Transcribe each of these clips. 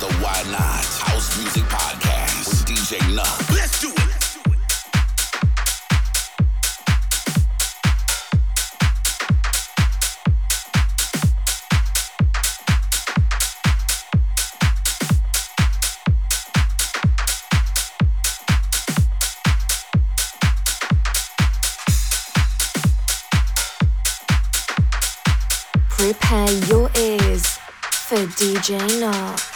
the Why Not House Music Podcast with DJ Nuh. Let's do it. Prepare your ears for DJ Nuh.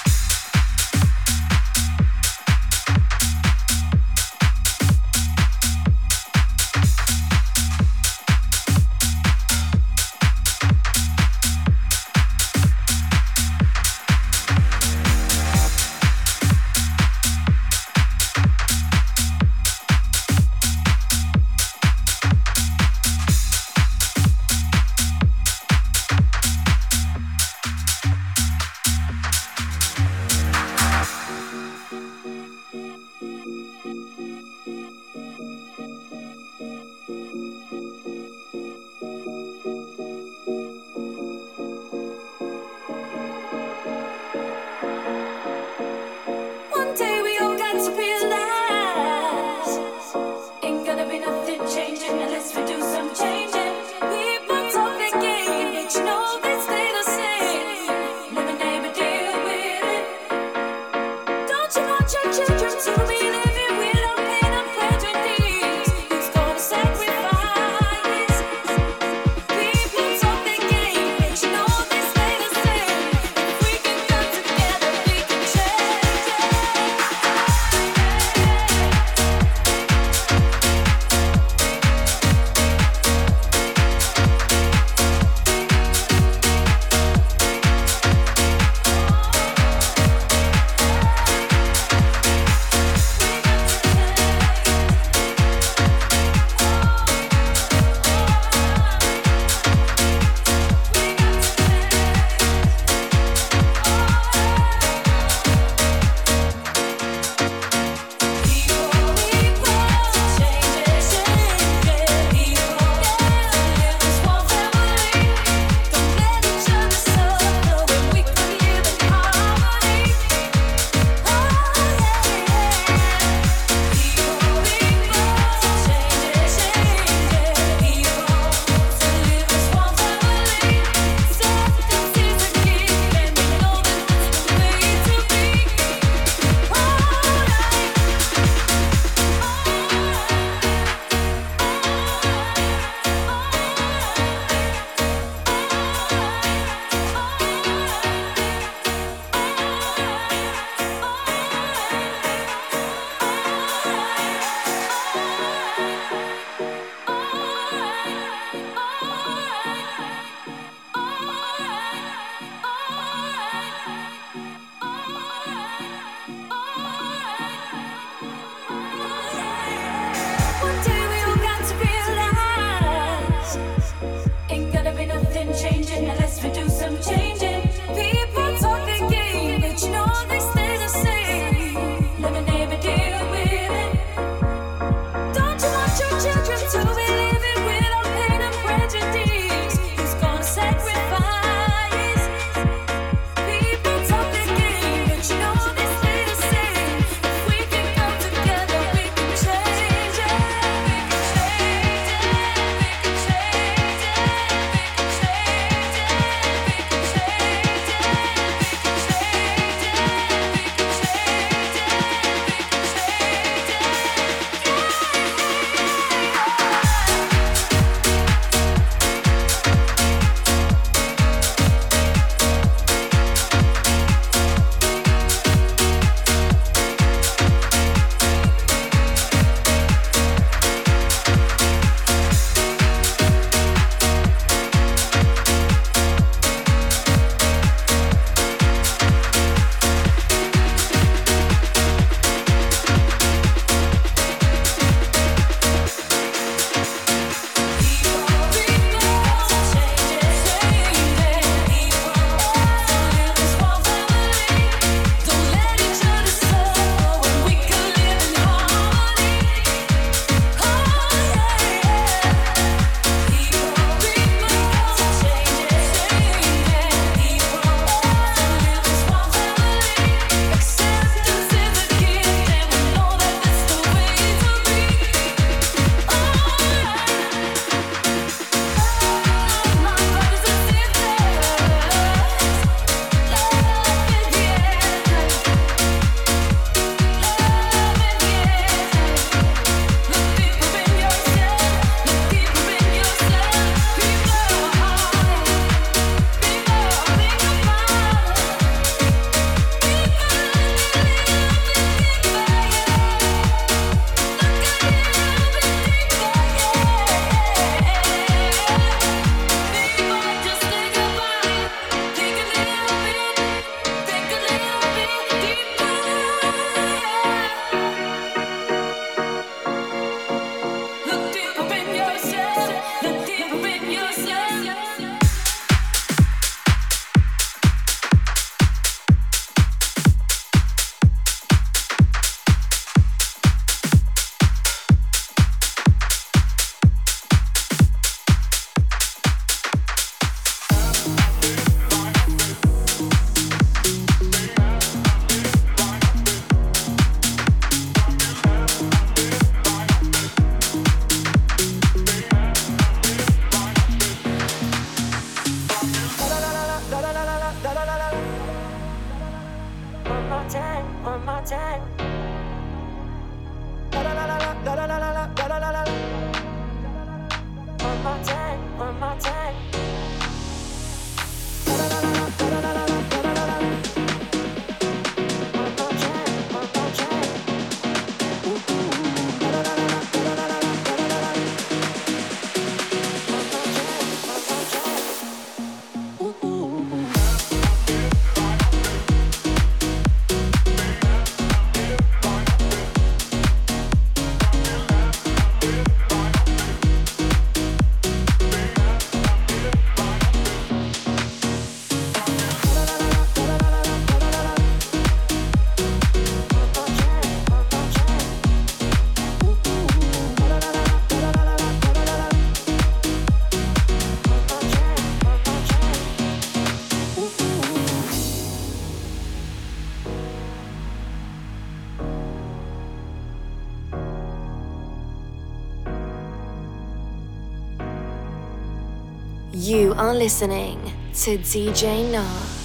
You are listening to DJ Nah.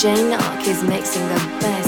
DJ Knock is mixing the best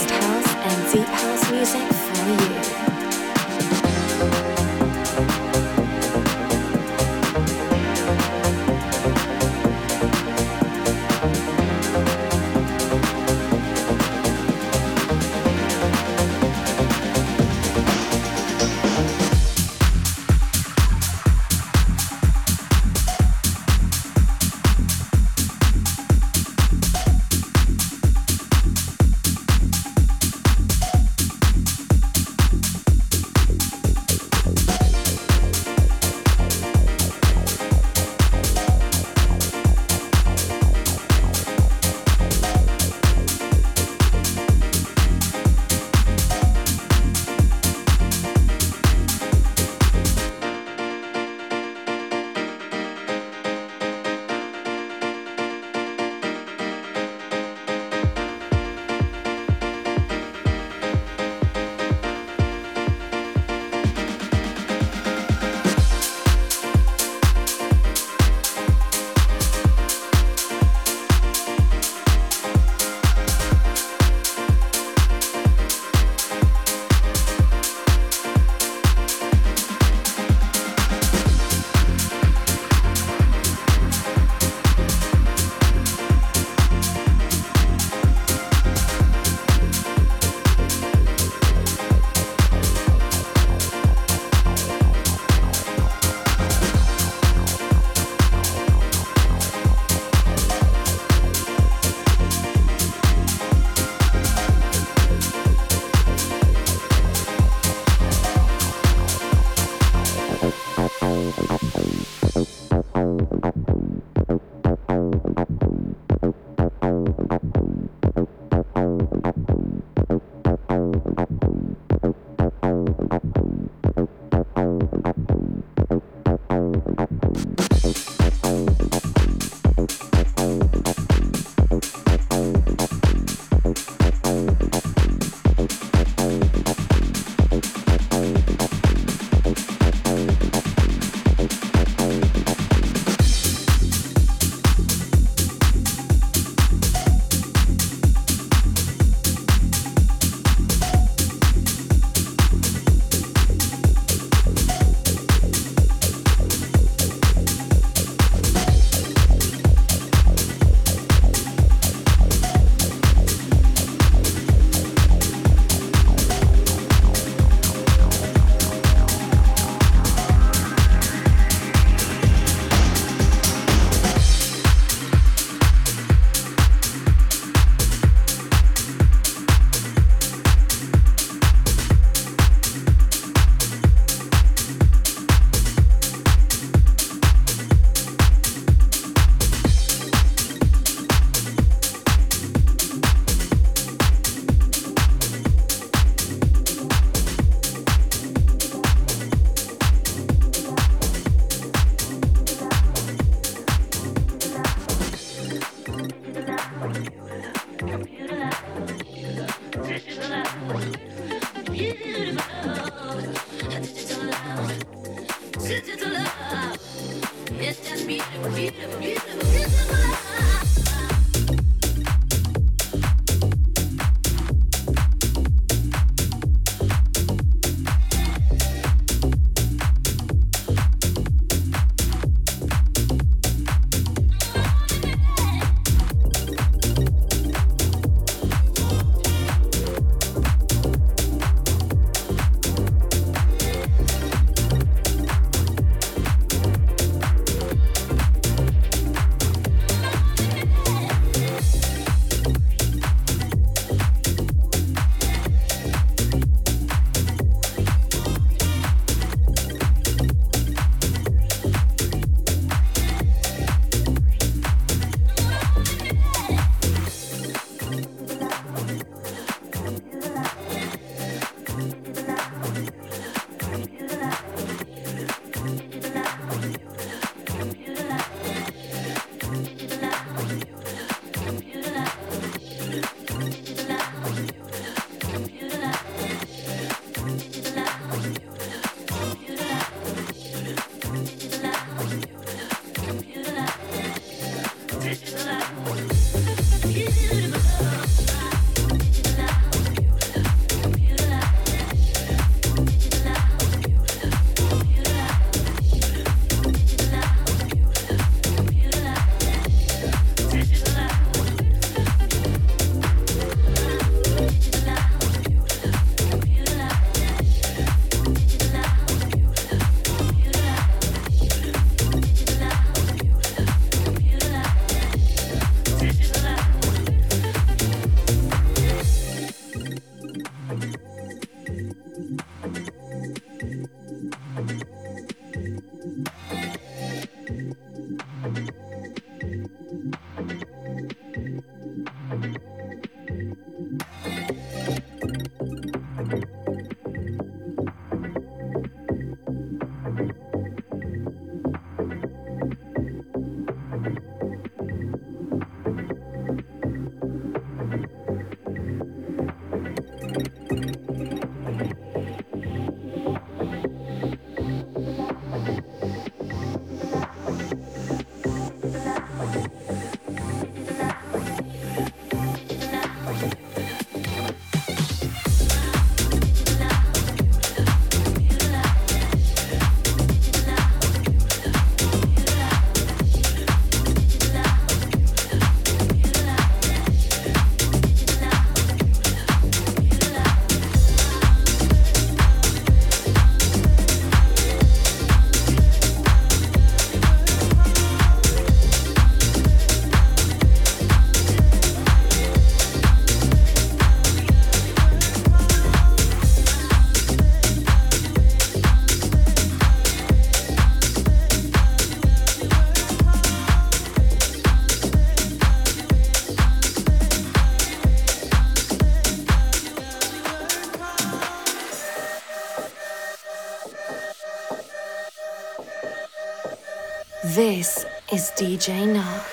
DJ Nah.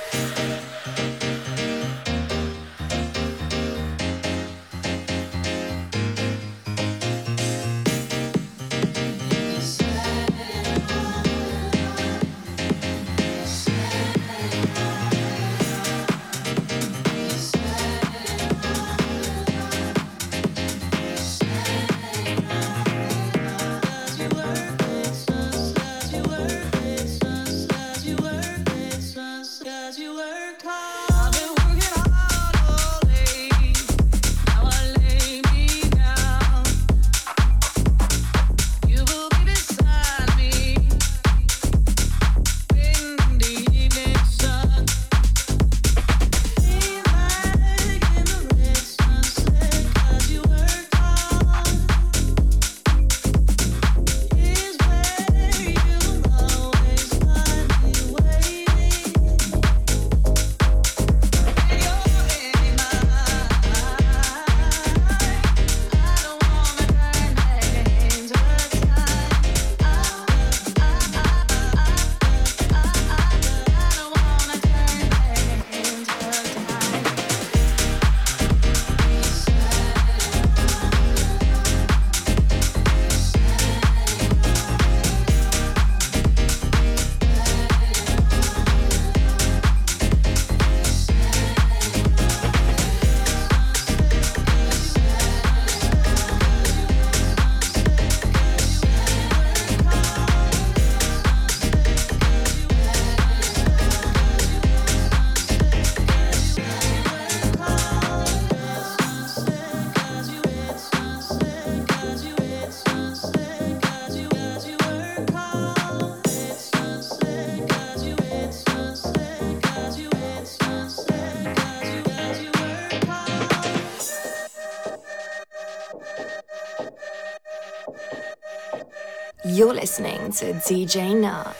To DJ Nah.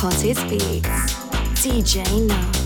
Hottest beats. DJ Nuh.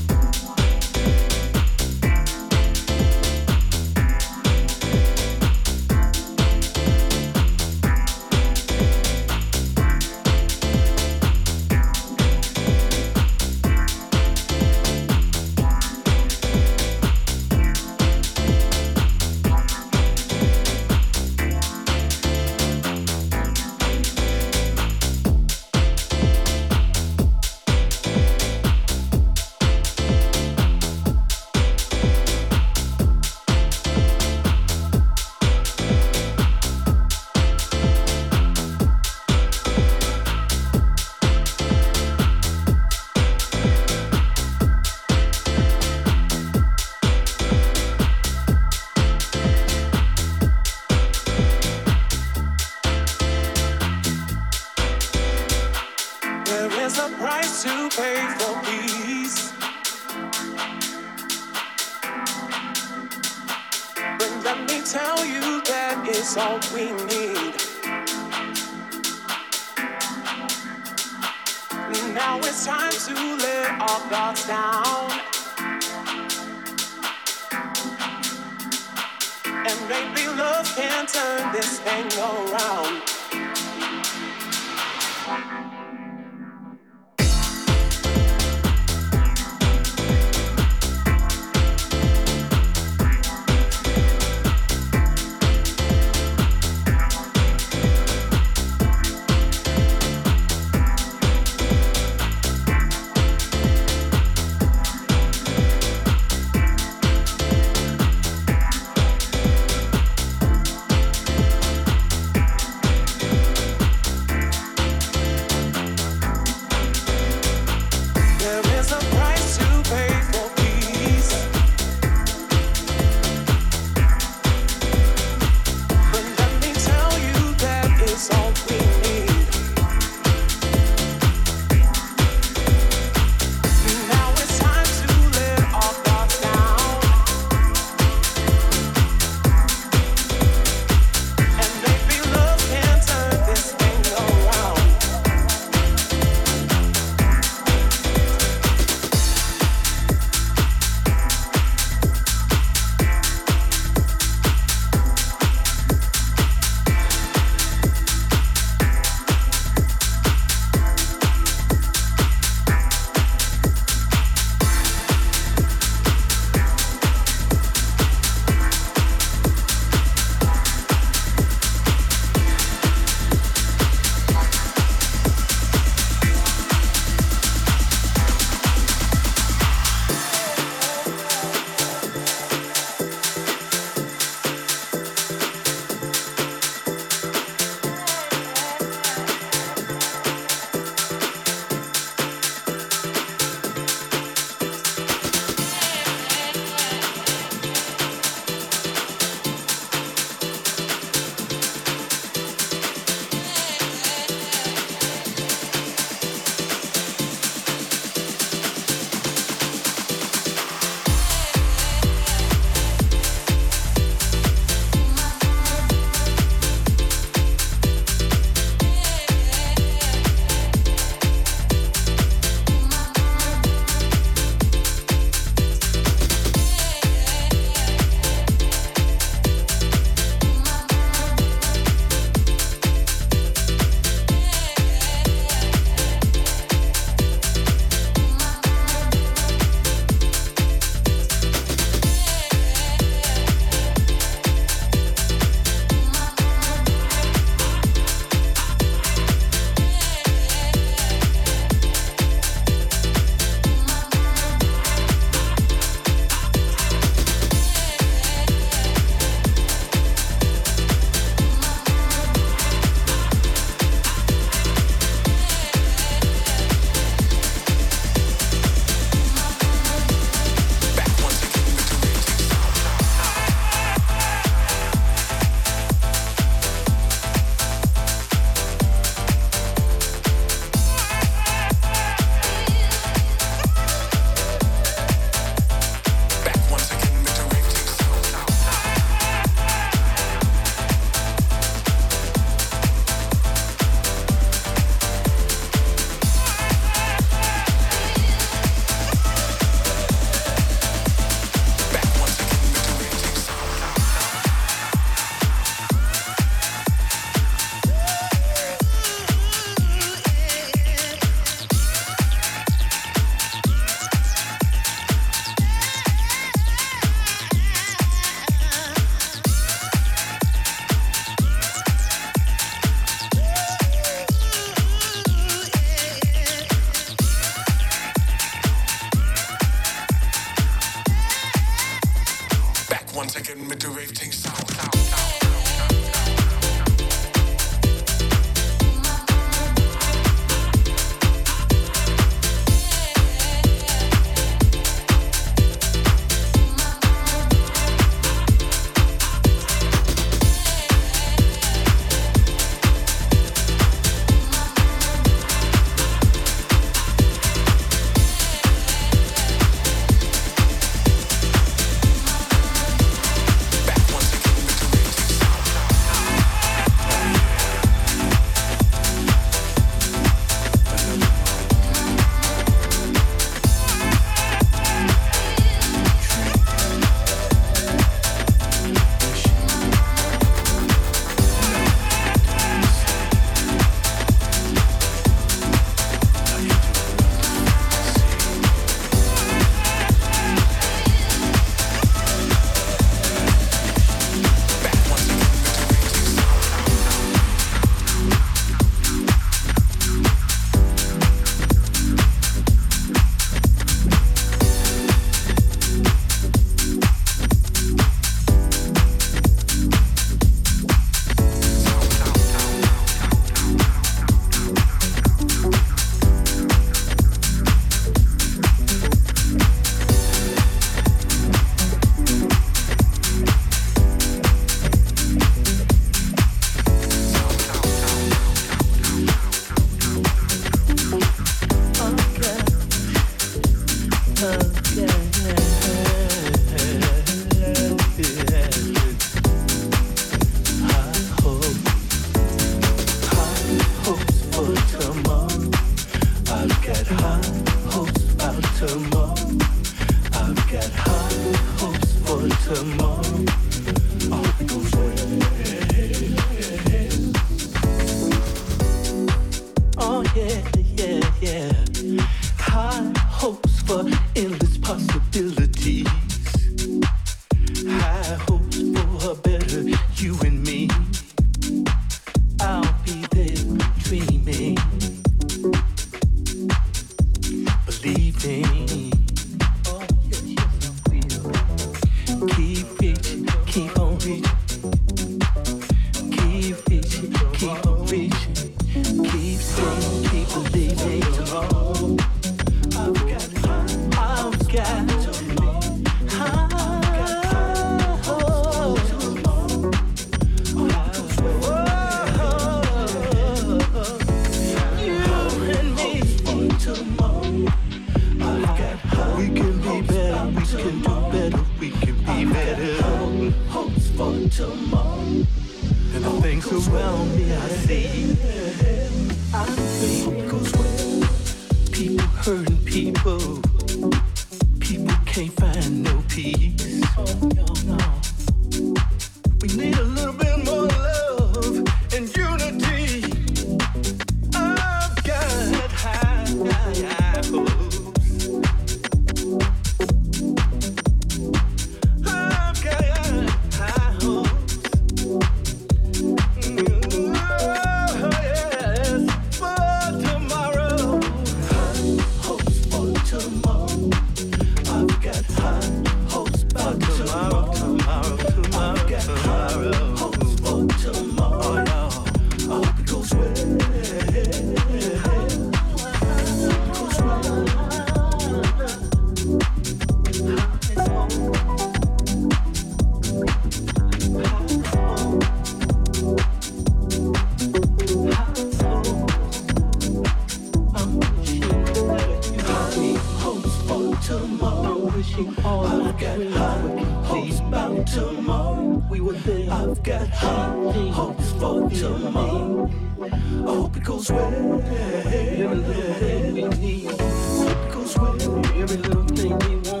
pushing on. I've got really high hopes about tomorrow. We were there. I've got high hopes for tomorrow. I hope it goes well. Every little thing we need. I hope it goes well. Every little thing we want.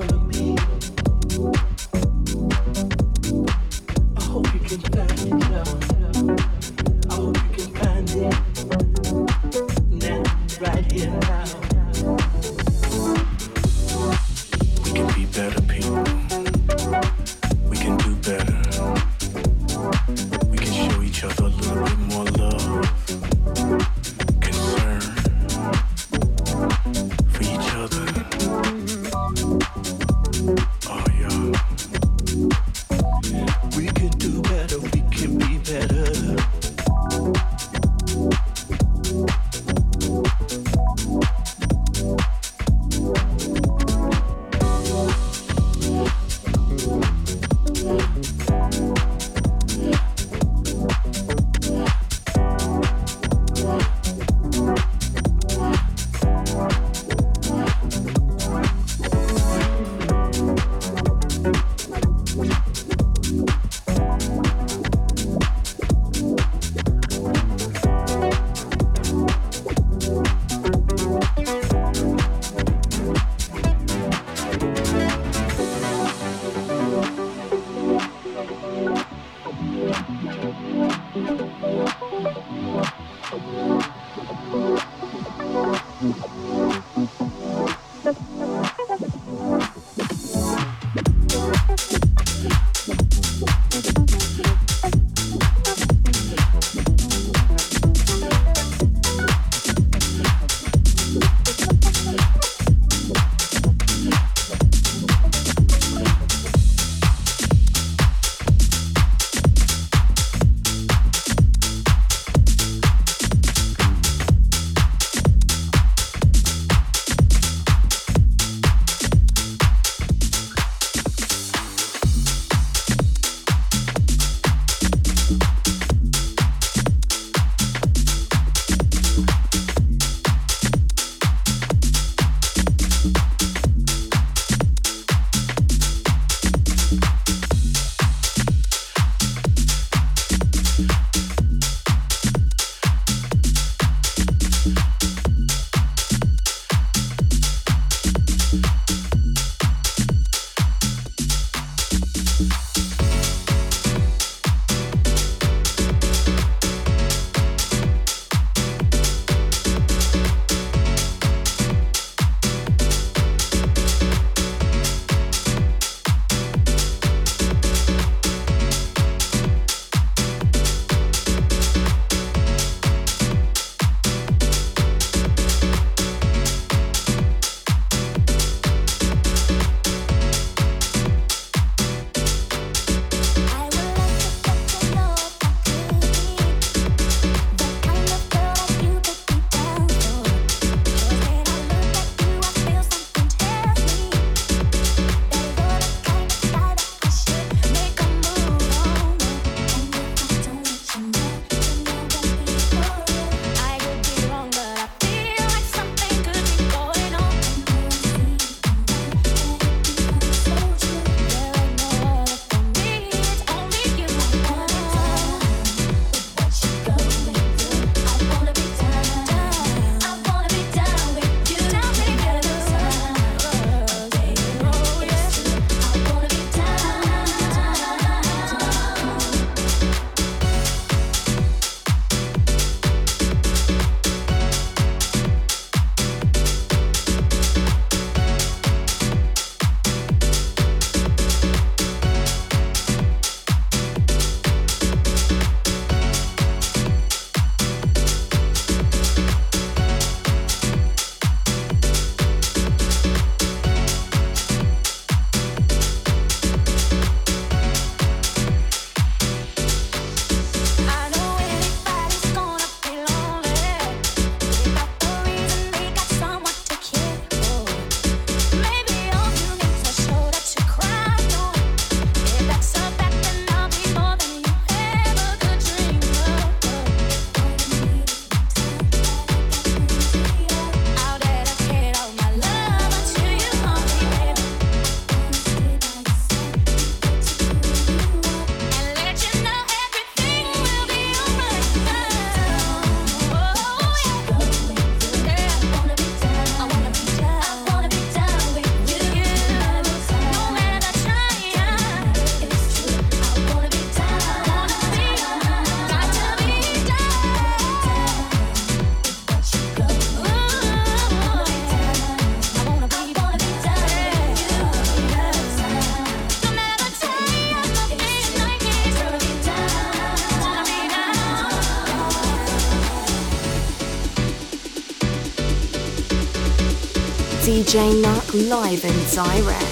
DJ Nuck live and direct.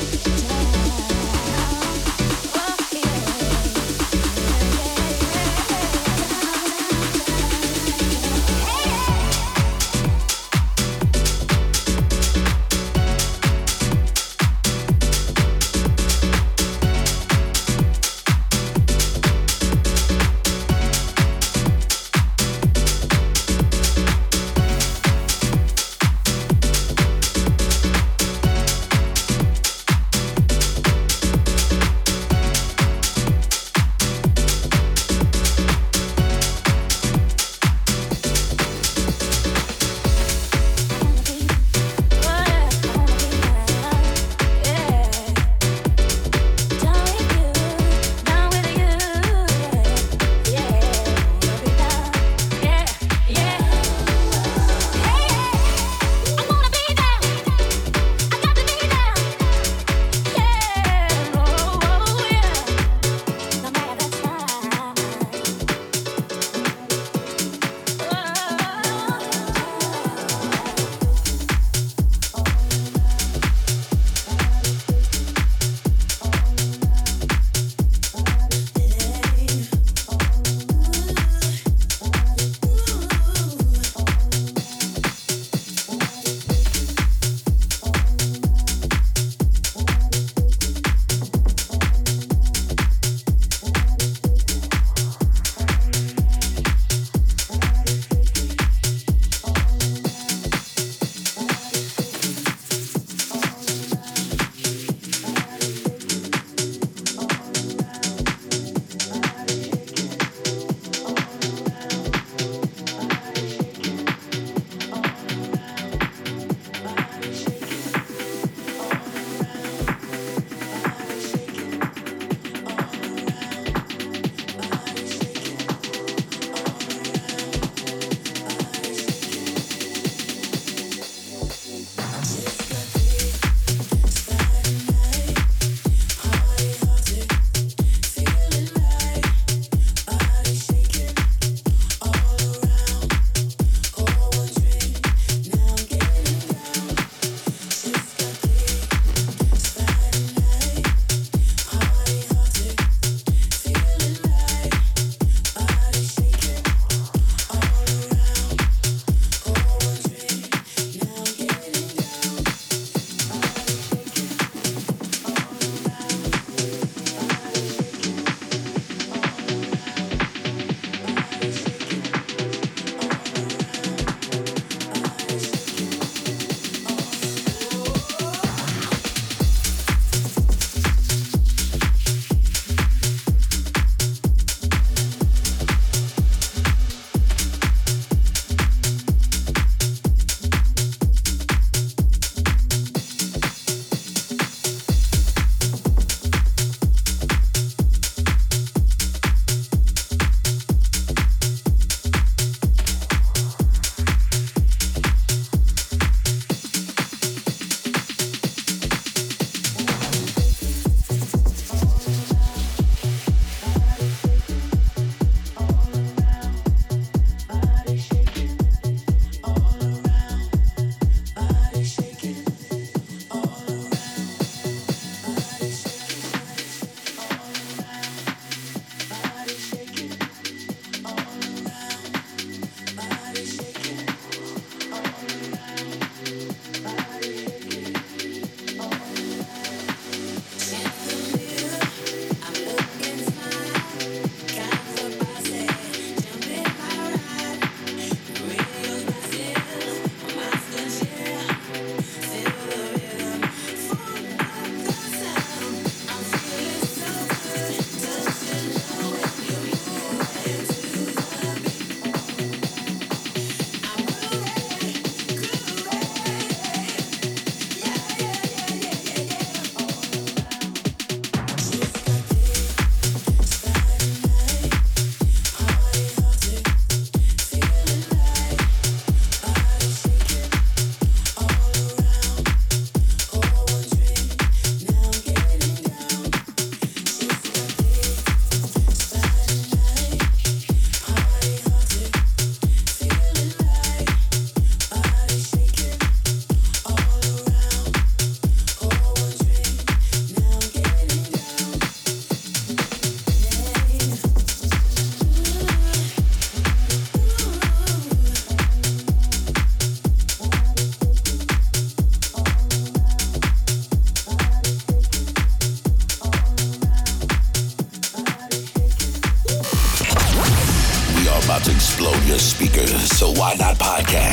Not podcast?